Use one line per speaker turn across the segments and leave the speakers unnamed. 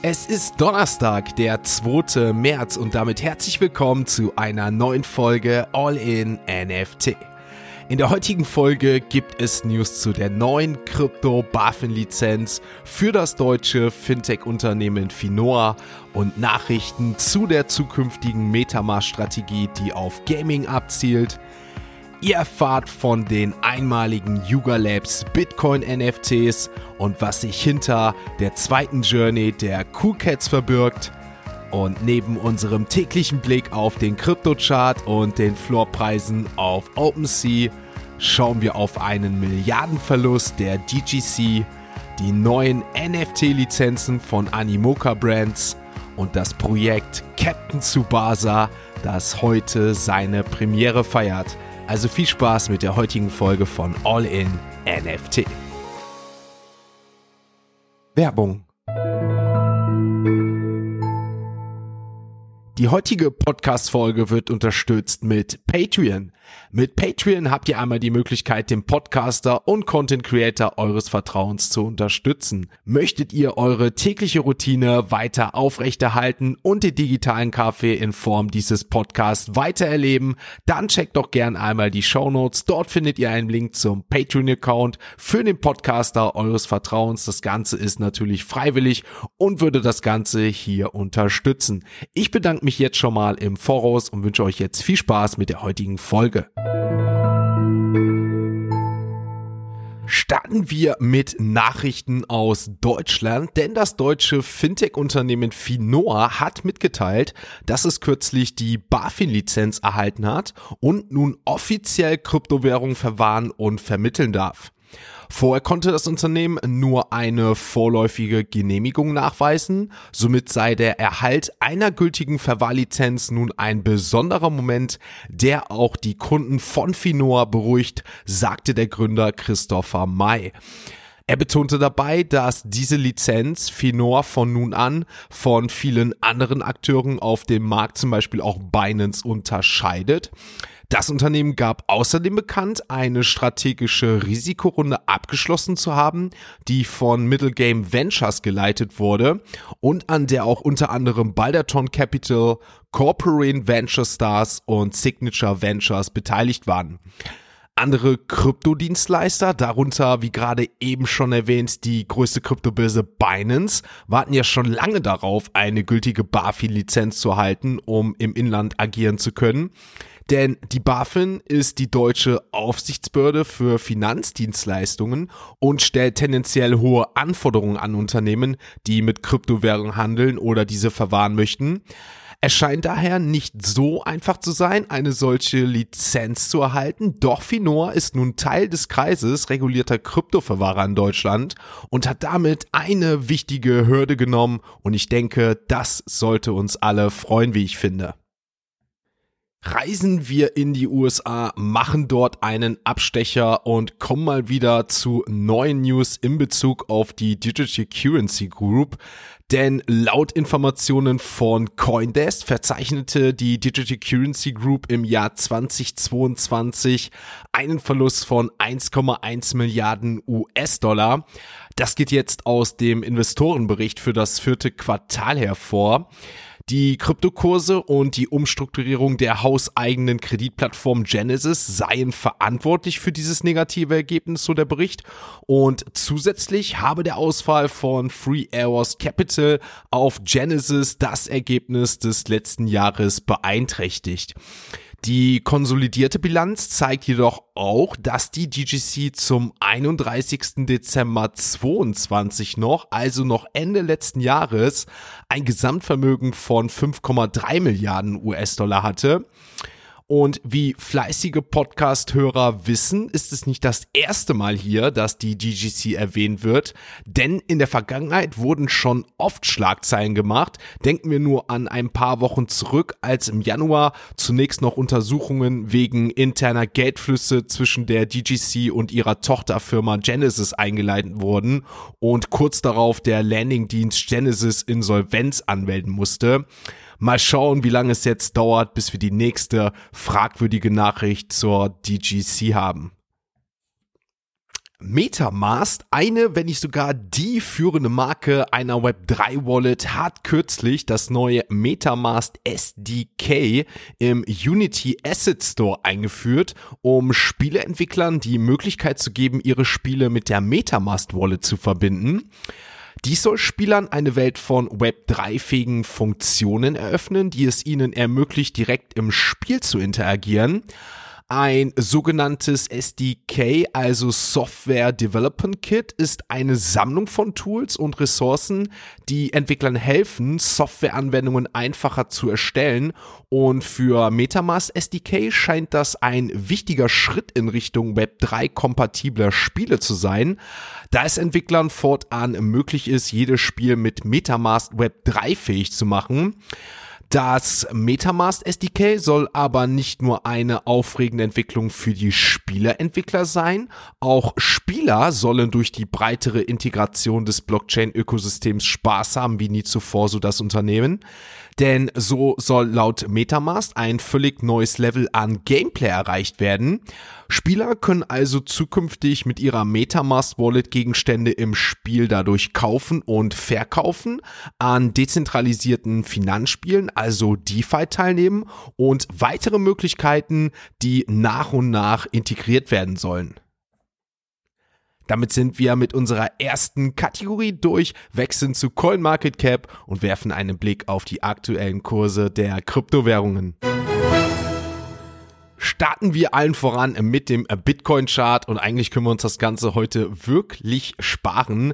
Es ist Donnerstag, der 2. März und damit herzlich willkommen zu einer neuen Folge All in NFT. In der heutigen Folge gibt es News zu der neuen Krypto-BaFin-Lizenz für das deutsche Fintech-Unternehmen Finoa und Nachrichten zu der zukünftigen Metamask-Strategie, die auf Gaming abzielt. Ihr erfahrt von den einmaligen Yuga Labs Bitcoin NFTs und was sich hinter der zweiten Journey der Cool Cats verbirgt. Und neben unserem täglichen Blick auf den Kryptochart und den Floorpreisen auf OpenSea schauen wir auf einen Milliardenverlust der DGC, die neuen NFT-Lizenzen von Animoca Brands und das Projekt Captain Tsubasa, das heute seine Premiere feiert. Also viel Spaß mit der heutigen Folge von All in NFT. Werbung Die heutige Podcast-Folge wird unterstützt mit Patreon. Mit Patreon habt ihr einmal die Möglichkeit, den Podcaster und Content Creator eures Vertrauens zu unterstützen. Möchtet ihr eure tägliche Routine weiter aufrechterhalten und den digitalen Kaffee in Form dieses Podcasts weiter erleben, dann checkt doch gern einmal die Show Notes. Dort findet ihr einen Link zum Patreon-Account für den Podcaster eures Vertrauens. Das Ganze ist natürlich freiwillig und würde das Ganze hier unterstützen. Ich bedanke jetzt schon mal im Voraus und wünsche euch jetzt viel Spaß mit der heutigen Folge. Starten wir mit Nachrichten aus Deutschland, denn das deutsche Fintech-Unternehmen Finoa hat mitgeteilt, dass es kürzlich die BaFin-Lizenz erhalten hat und nun offiziell Kryptowährungen verwahren und vermitteln darf. Vorher konnte das Unternehmen nur eine vorläufige Genehmigung nachweisen, somit sei der Erhalt einer gültigen Verwahrlizenz nun ein besonderer Moment, der auch die Kunden von Finoa beruhigt, sagte der Gründer Christopher May. Er betonte dabei, dass diese Lizenz Finor von nun an von vielen anderen Akteuren auf dem Markt, zum Beispiel auch Binance, unterscheidet. Das Unternehmen gab außerdem bekannt, eine strategische Risikorunde abgeschlossen zu haben, die von Middle Game Ventures geleitet wurde und an der auch unter anderem Balderton Capital, Corporate Venture Stars und Signature Ventures beteiligt waren. Andere Kryptodienstleister, darunter wie gerade eben schon erwähnt die größte Kryptobörse Binance, warten ja schon lange darauf, eine gültige BaFin-Lizenz zu erhalten, um im Inland agieren zu können. Denn die BaFin ist die deutsche Aufsichtsbehörde für Finanzdienstleistungen und stellt tendenziell hohe Anforderungen an Unternehmen, die mit Kryptowährungen handeln oder diese verwahren möchten. Es scheint daher nicht so einfach zu sein, eine solche Lizenz zu erhalten, doch Finor ist nun Teil des Kreises regulierter Kryptoverwahrer in Deutschland und hat damit eine wichtige Hürde genommen und ich denke, das sollte uns alle freuen, wie ich finde. Reisen wir in die USA, machen dort einen Abstecher und kommen mal wieder zu neuen News in Bezug auf die Digital Currency Group. Denn laut Informationen von Coindesk verzeichnete die Digital Currency Group im Jahr 2022 einen Verlust von 1,1 Milliarden US-Dollar. Das geht jetzt aus dem Investorenbericht für das vierte Quartal hervor. Die Kryptokurse und die Umstrukturierung der hauseigenen Kreditplattform Genesis seien verantwortlich für dieses negative Ergebnis, so der Bericht. Und zusätzlich habe der Ausfall von Free Hours Capital auf Genesis das Ergebnis des letzten Jahres beeinträchtigt. Die konsolidierte Bilanz zeigt jedoch auch, dass die DGC zum 31. Dezember 22 noch, also noch Ende letzten Jahres, ein Gesamtvermögen von 5,3 Milliarden US-Dollar hatte. Und wie fleißige Podcast-Hörer wissen, ist es nicht das erste Mal hier, dass die GGC erwähnt wird, denn in der Vergangenheit wurden schon oft Schlagzeilen gemacht. Denken wir nur an ein paar Wochen zurück, als im Januar zunächst noch Untersuchungen wegen interner Geldflüsse zwischen der DGC und ihrer Tochterfirma Genesis eingeleitet wurden und kurz darauf der Landingdienst Genesis Insolvenz anmelden musste. Mal schauen, wie lange es jetzt dauert, bis wir die nächste fragwürdige Nachricht zur DGC haben. Metamask, eine, wenn nicht sogar die führende Marke einer Web3 Wallet, hat kürzlich das neue Metamask SDK im Unity Asset Store eingeführt, um Spieleentwicklern die Möglichkeit zu geben, ihre Spiele mit der Metamask Wallet zu verbinden. Dies soll Spielern eine Welt von Web3-fähigen Funktionen eröffnen, die es ihnen ermöglicht, direkt im Spiel zu interagieren ein sogenanntes SDK, also Software Development Kit, ist eine Sammlung von Tools und Ressourcen, die Entwicklern helfen, Softwareanwendungen einfacher zu erstellen. Und für Metamask SDK scheint das ein wichtiger Schritt in Richtung Web3-kompatibler Spiele zu sein, da es Entwicklern fortan möglich ist, jedes Spiel mit Metamask Web3 fähig zu machen. Das Metamask SDK soll aber nicht nur eine aufregende Entwicklung für die Spieleentwickler sein, auch Spieler sollen durch die breitere Integration des Blockchain-Ökosystems Spaß haben wie nie zuvor, so das Unternehmen. Denn so soll laut Metamask ein völlig neues Level an Gameplay erreicht werden. Spieler können also zukünftig mit ihrer Metamask Wallet Gegenstände im Spiel dadurch kaufen und verkaufen, an dezentralisierten Finanzspielen, also DeFi teilnehmen und weitere Möglichkeiten, die nach und nach integriert werden sollen. Damit sind wir mit unserer ersten Kategorie durch, wechseln zu CoinMarketCap und werfen einen Blick auf die aktuellen Kurse der Kryptowährungen. Starten wir allen voran mit dem Bitcoin-Chart und eigentlich können wir uns das Ganze heute wirklich sparen.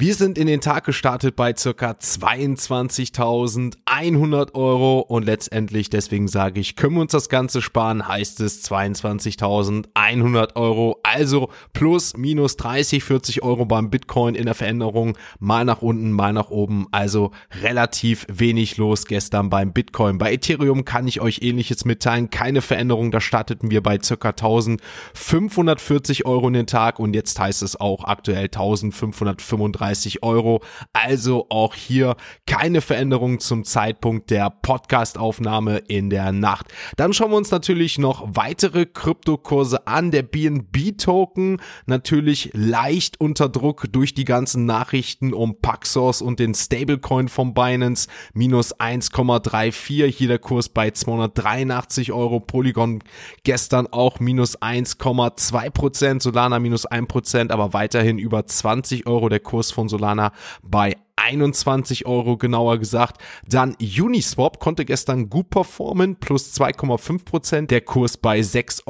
Wir sind in den Tag gestartet bei circa 22.100 Euro und letztendlich, deswegen sage ich, können wir uns das Ganze sparen, heißt es 22.100 Euro, also plus minus 30, 40 Euro beim Bitcoin in der Veränderung, mal nach unten, mal nach oben, also relativ wenig los gestern beim Bitcoin. Bei Ethereum kann ich euch ähnliches mitteilen, keine Veränderung, da starteten wir bei circa 1.540 Euro in den Tag und jetzt heißt es auch aktuell 1.535 35 Euro. Also auch hier keine Veränderung zum Zeitpunkt der Podcastaufnahme in der Nacht. Dann schauen wir uns natürlich noch weitere Kryptokurse an. Der BNB Token natürlich leicht unter Druck durch die ganzen Nachrichten um Paxos und den Stablecoin von Binance. Minus 1,34. Hier der Kurs bei 283 Euro. Polygon gestern auch minus 1,2 Prozent. Solana minus 1 Prozent, aber weiterhin über 20 Euro der Kurs von von Solana bei 21 Euro genauer gesagt. Dann Uniswap konnte gestern gut performen, plus 2,5 Prozent. Der Kurs bei 6,38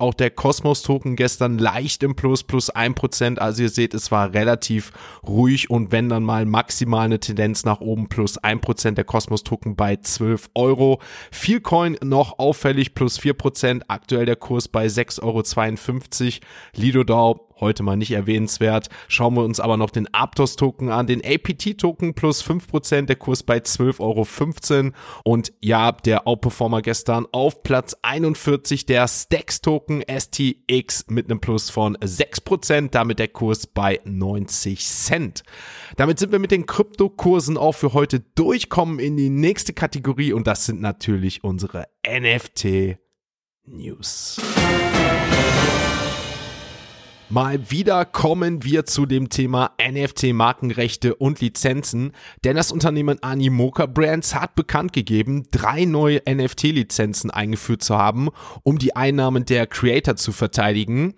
Euro. Auch der Cosmos Token gestern leicht im Plus, plus 1 Prozent. Also ihr seht, es war relativ ruhig und wenn dann mal maximal eine Tendenz nach oben, plus 1 Prozent. Der Cosmos Token bei 12 Euro. Vielcoin noch auffällig, plus 4 Prozent. Aktuell der Kurs bei 6,52 Euro. Lido DAO heute mal nicht erwähnenswert. Schauen wir uns aber noch den Aptos-Token an, den APT-Token plus 5%, der Kurs bei 12,15 Euro. Und ja, der Outperformer gestern auf Platz 41, der Stacks-Token STX mit einem Plus von 6%, damit der Kurs bei 90 Cent. Damit sind wir mit den Kryptokursen auch für heute durchkommen in die nächste Kategorie und das sind natürlich unsere NFT News. Mal wieder kommen wir zu dem Thema NFT-Markenrechte und Lizenzen, denn das Unternehmen Animoca Brands hat bekannt gegeben, drei neue NFT-Lizenzen eingeführt zu haben, um die Einnahmen der Creator zu verteidigen.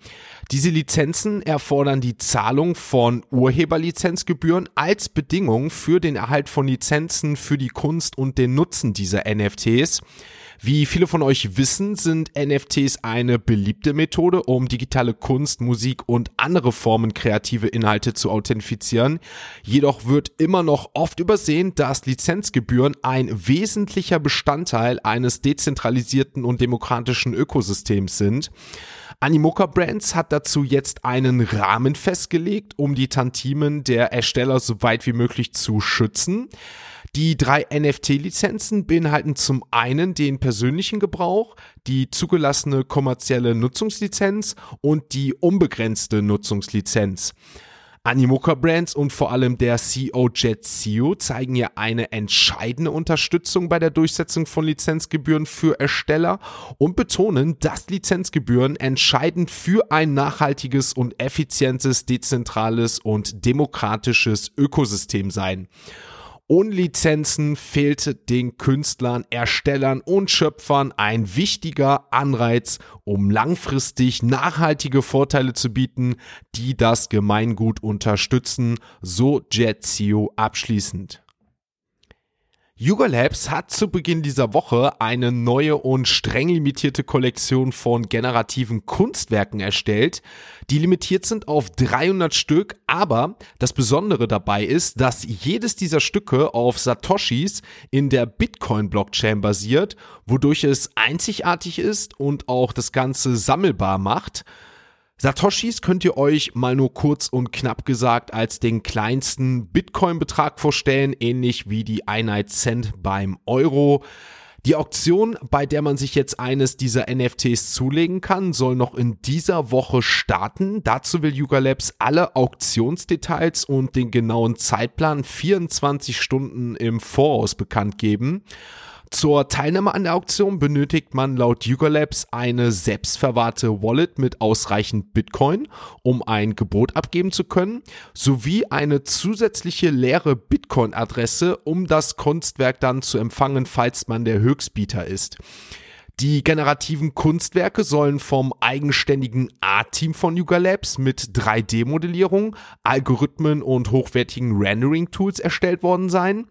Diese Lizenzen erfordern die Zahlung von Urheberlizenzgebühren als Bedingung für den Erhalt von Lizenzen für die Kunst und den Nutzen dieser NFTs. Wie viele von euch wissen, sind NFTs eine beliebte Methode, um digitale Kunst, Musik und andere Formen kreative Inhalte zu authentifizieren. Jedoch wird immer noch oft übersehen, dass Lizenzgebühren ein wesentlicher Bestandteil eines dezentralisierten und demokratischen Ökosystems sind. Animoca Brands hat dazu jetzt einen Rahmen festgelegt, um die Tantimen der Ersteller so weit wie möglich zu schützen. Die drei NFT-Lizenzen beinhalten zum einen den persönlichen Gebrauch, die zugelassene kommerzielle Nutzungslizenz und die unbegrenzte Nutzungslizenz. Animoca Brands und vor allem der CEO Jet CEO zeigen ja eine entscheidende Unterstützung bei der Durchsetzung von Lizenzgebühren für Ersteller und betonen, dass Lizenzgebühren entscheidend für ein nachhaltiges und effizientes, dezentrales und demokratisches Ökosystem seien. Ohne Lizenzen fehlte den Künstlern, Erstellern und Schöpfern ein wichtiger Anreiz, um langfristig nachhaltige Vorteile zu bieten, die das Gemeingut unterstützen, so Jetsio abschließend. Yuga Labs hat zu Beginn dieser Woche eine neue und streng limitierte Kollektion von generativen Kunstwerken erstellt, die limitiert sind auf 300 Stück, aber das Besondere dabei ist, dass jedes dieser Stücke auf Satoshis in der Bitcoin-Blockchain basiert, wodurch es einzigartig ist und auch das Ganze sammelbar macht. Satoshis könnt ihr euch mal nur kurz und knapp gesagt als den kleinsten Bitcoin-Betrag vorstellen, ähnlich wie die Einheit Cent beim Euro. Die Auktion, bei der man sich jetzt eines dieser NFTs zulegen kann, soll noch in dieser Woche starten. Dazu will Yuga Labs alle Auktionsdetails und den genauen Zeitplan 24 Stunden im Voraus bekannt geben. Zur Teilnahme an der Auktion benötigt man laut Yuga Labs eine selbstverwahrte Wallet mit ausreichend Bitcoin, um ein Gebot abgeben zu können, sowie eine zusätzliche leere Bitcoin-Adresse, um das Kunstwerk dann zu empfangen, falls man der Höchstbieter ist. Die generativen Kunstwerke sollen vom eigenständigen A-Team von Yuga Labs mit 3D-Modellierung, Algorithmen und hochwertigen Rendering-Tools erstellt worden sein.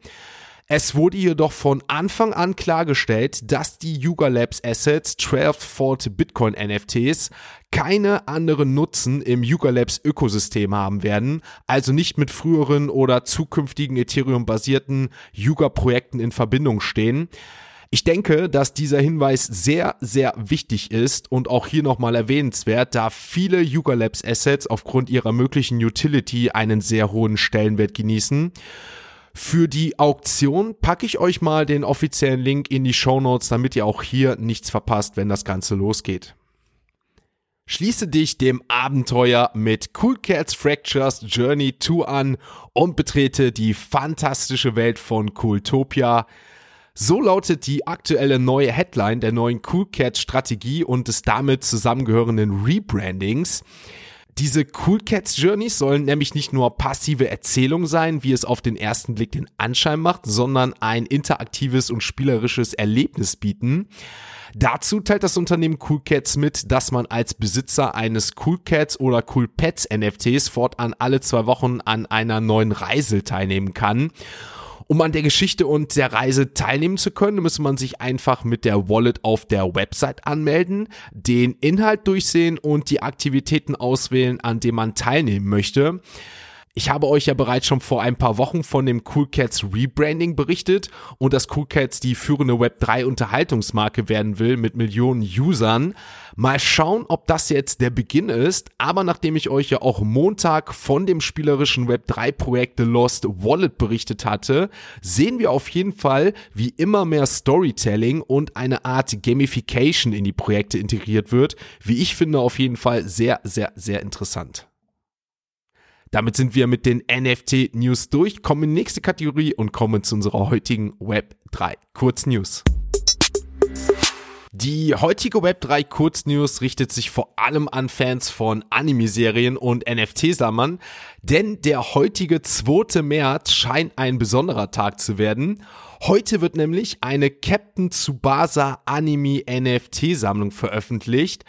Es wurde jedoch von Anfang an klargestellt, dass die Yuga Labs Assets 12 Fault Bitcoin NFTs keine anderen Nutzen im Yuga Labs Ökosystem haben werden, also nicht mit früheren oder zukünftigen Ethereum-basierten Yuga Projekten in Verbindung stehen. Ich denke, dass dieser Hinweis sehr, sehr wichtig ist und auch hier nochmal erwähnenswert, da viele Yuga Labs Assets aufgrund ihrer möglichen Utility einen sehr hohen Stellenwert genießen. Für die Auktion packe ich euch mal den offiziellen Link in die Show Notes, damit ihr auch hier nichts verpasst, wenn das Ganze losgeht. Schließe dich dem Abenteuer mit Cool Cats Fractures Journey 2 an und betrete die fantastische Welt von Cooltopia. So lautet die aktuelle neue Headline der neuen Cool Cats Strategie und des damit zusammengehörenden Rebrandings. Diese Cool Cats Journeys sollen nämlich nicht nur passive Erzählungen sein, wie es auf den ersten Blick den Anschein macht, sondern ein interaktives und spielerisches Erlebnis bieten. Dazu teilt das Unternehmen Cool Cats mit, dass man als Besitzer eines Cool Cats oder Cool Pets NFTs fortan alle zwei Wochen an einer neuen Reise teilnehmen kann. Um an der Geschichte und der Reise teilnehmen zu können, muss man sich einfach mit der Wallet auf der Website anmelden, den Inhalt durchsehen und die Aktivitäten auswählen, an denen man teilnehmen möchte. Ich habe euch ja bereits schon vor ein paar Wochen von dem Cool Cats Rebranding berichtet und dass Cool Cats die führende Web3 Unterhaltungsmarke werden will mit Millionen Usern. Mal schauen, ob das jetzt der Beginn ist, aber nachdem ich euch ja auch Montag von dem spielerischen Web3 Projekt The Lost Wallet berichtet hatte, sehen wir auf jeden Fall, wie immer mehr Storytelling und eine Art Gamification in die Projekte integriert wird, wie ich finde auf jeden Fall sehr, sehr, sehr interessant. Damit sind wir mit den NFT-News durch, kommen in die nächste Kategorie und kommen zu unserer heutigen Web 3 Kurznews. Die heutige Web3 Kurznews richtet sich vor allem an Fans von Anime-Serien und NFT-Sammlern, denn der heutige 2. März scheint ein besonderer Tag zu werden. Heute wird nämlich eine Captain Tsubasa Anime NFT-Sammlung veröffentlicht.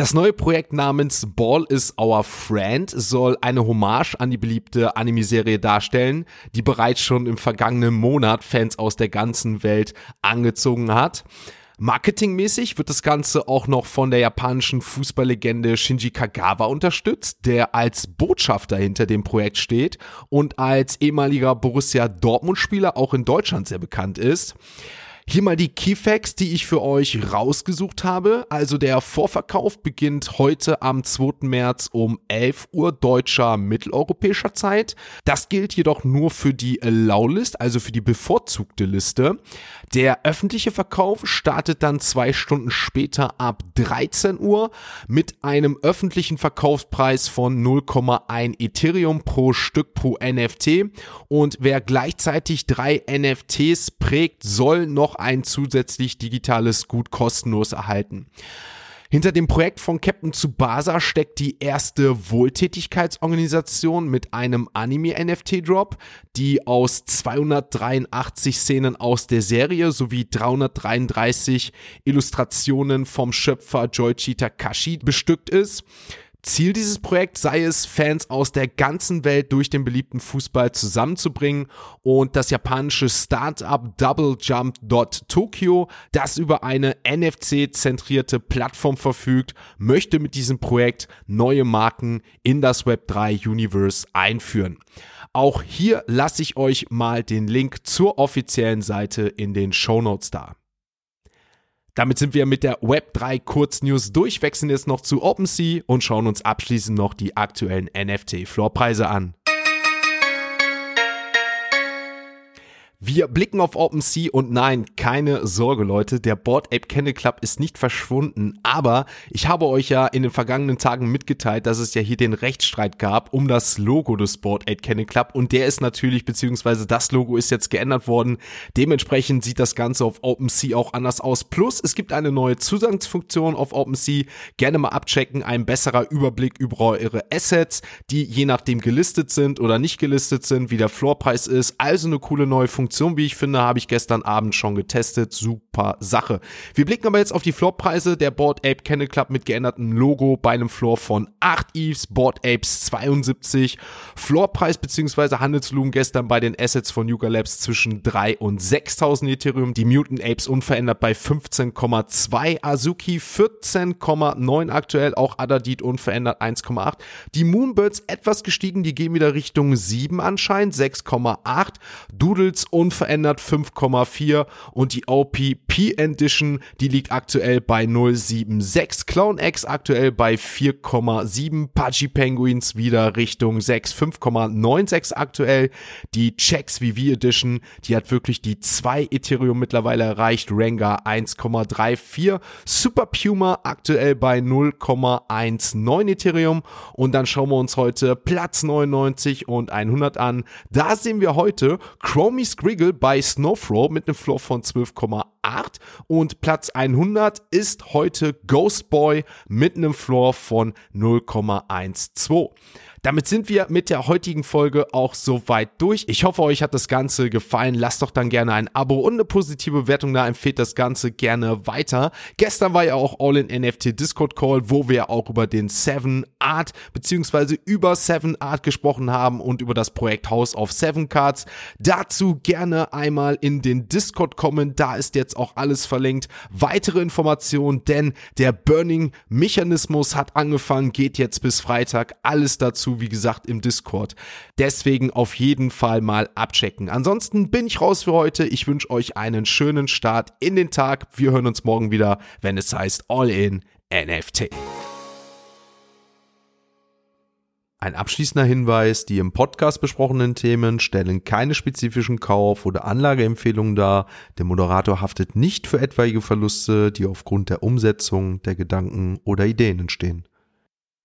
Das neue Projekt namens Ball is Our Friend soll eine Hommage an die beliebte Anime-Serie darstellen, die bereits schon im vergangenen Monat Fans aus der ganzen Welt angezogen hat. Marketingmäßig wird das Ganze auch noch von der japanischen Fußballlegende Shinji Kagawa unterstützt, der als Botschafter hinter dem Projekt steht und als ehemaliger Borussia Dortmund-Spieler auch in Deutschland sehr bekannt ist. Hier mal die Keyfacts, die ich für euch rausgesucht habe. Also der Vorverkauf beginnt heute am 2. März um 11 Uhr deutscher mitteleuropäischer Zeit. Das gilt jedoch nur für die Allow-List, also für die bevorzugte Liste. Der öffentliche Verkauf startet dann zwei Stunden später ab 13 Uhr mit einem öffentlichen Verkaufspreis von 0,1 Ethereum pro Stück pro NFT. Und wer gleichzeitig drei NFTs prägt, soll noch ein zusätzlich digitales Gut kostenlos erhalten. Hinter dem Projekt von Captain Tsubasa steckt die erste Wohltätigkeitsorganisation mit einem Anime-NFT-Drop, die aus 283 Szenen aus der Serie sowie 333 Illustrationen vom Schöpfer Joichi Takashi bestückt ist. Ziel dieses Projekts sei es, Fans aus der ganzen Welt durch den beliebten Fußball zusammenzubringen und das japanische Startup Double Jump Tokyo, das über eine NFC-zentrierte Plattform verfügt, möchte mit diesem Projekt neue Marken in das Web3 Universe einführen. Auch hier lasse ich euch mal den Link zur offiziellen Seite in den Show Notes da. Damit sind wir mit der Web3 Kurznews durch, wechseln jetzt noch zu OpenSea und schauen uns abschließend noch die aktuellen NFT-Floorpreise an. Wir blicken auf OpenSea und nein, keine Sorge Leute, der Board Ape Kennel Club ist nicht verschwunden, aber ich habe euch ja in den vergangenen Tagen mitgeteilt, dass es ja hier den Rechtsstreit gab um das Logo des Board Ape Kennel Club und der ist natürlich, beziehungsweise das Logo ist jetzt geändert worden. Dementsprechend sieht das Ganze auf OpenSea auch anders aus. Plus, es gibt eine neue Zugangsfunktion auf OpenSea. Gerne mal abchecken, ein besserer Überblick über eure Assets, die je nachdem gelistet sind oder nicht gelistet sind, wie der Floorpreis ist. Also eine coole neue Funktion Funktion, wie ich finde, habe ich gestern Abend schon getestet. Super Sache. Wir blicken aber jetzt auf die Floorpreise der Board Ape Kennel Club mit geändertem Logo bei einem Floor von 8 Eves, Board Apes 72. Floorpreis bzw. Handelsvolumen gestern bei den Assets von Yuga Labs zwischen 3 und 6000 Ethereum. Die Mutant Apes unverändert bei 15,2. Azuki 14,9 aktuell. Auch Adadit unverändert 1,8. Die Moonbirds etwas gestiegen. Die gehen wieder Richtung 7 anscheinend. 6,8. Doodles unverändert 5,4 und die OPP Edition, die liegt aktuell bei 0,76. Clown X aktuell bei 4,7. Pudgy Penguins wieder Richtung 6, 5,96 aktuell. Die Checks VV Edition, die hat wirklich die 2 Ethereum mittlerweile erreicht. Rengar 1,34. Super Puma aktuell bei 0,19 Ethereum. Und dann schauen wir uns heute Platz 99 und 100 an. Da sehen wir heute Chromie Screen Squiggle bei Snowflow mit einem Floor von 12,8 und Platz 100 ist heute Ghost Boy mit einem Floor von 0,12. Damit sind wir mit der heutigen Folge auch soweit durch. Ich hoffe, euch hat das Ganze gefallen. Lasst doch dann gerne ein Abo und eine positive Bewertung da. Empfehlt das Ganze gerne weiter. Gestern war ja auch All in NFT Discord Call, wo wir auch über den Seven Art beziehungsweise über Seven Art gesprochen haben und über das Projekt House of Seven Cards. Dazu gerne einmal in den Discord kommen. Da ist jetzt auch alles verlinkt. Weitere Informationen, denn der Burning Mechanismus hat angefangen, geht jetzt bis Freitag. Alles dazu dazu, wie gesagt, im Discord. Deswegen auf jeden Fall mal abchecken. Ansonsten bin ich raus für heute. Ich wünsche euch einen schönen Start in den Tag. Wir hören uns morgen wieder, wenn es heißt All in NFT. Ein abschließender Hinweis, die im Podcast besprochenen Themen stellen keine spezifischen Kauf- oder Anlageempfehlungen dar. Der Moderator haftet nicht für etwaige Verluste, die aufgrund der Umsetzung der Gedanken oder Ideen entstehen.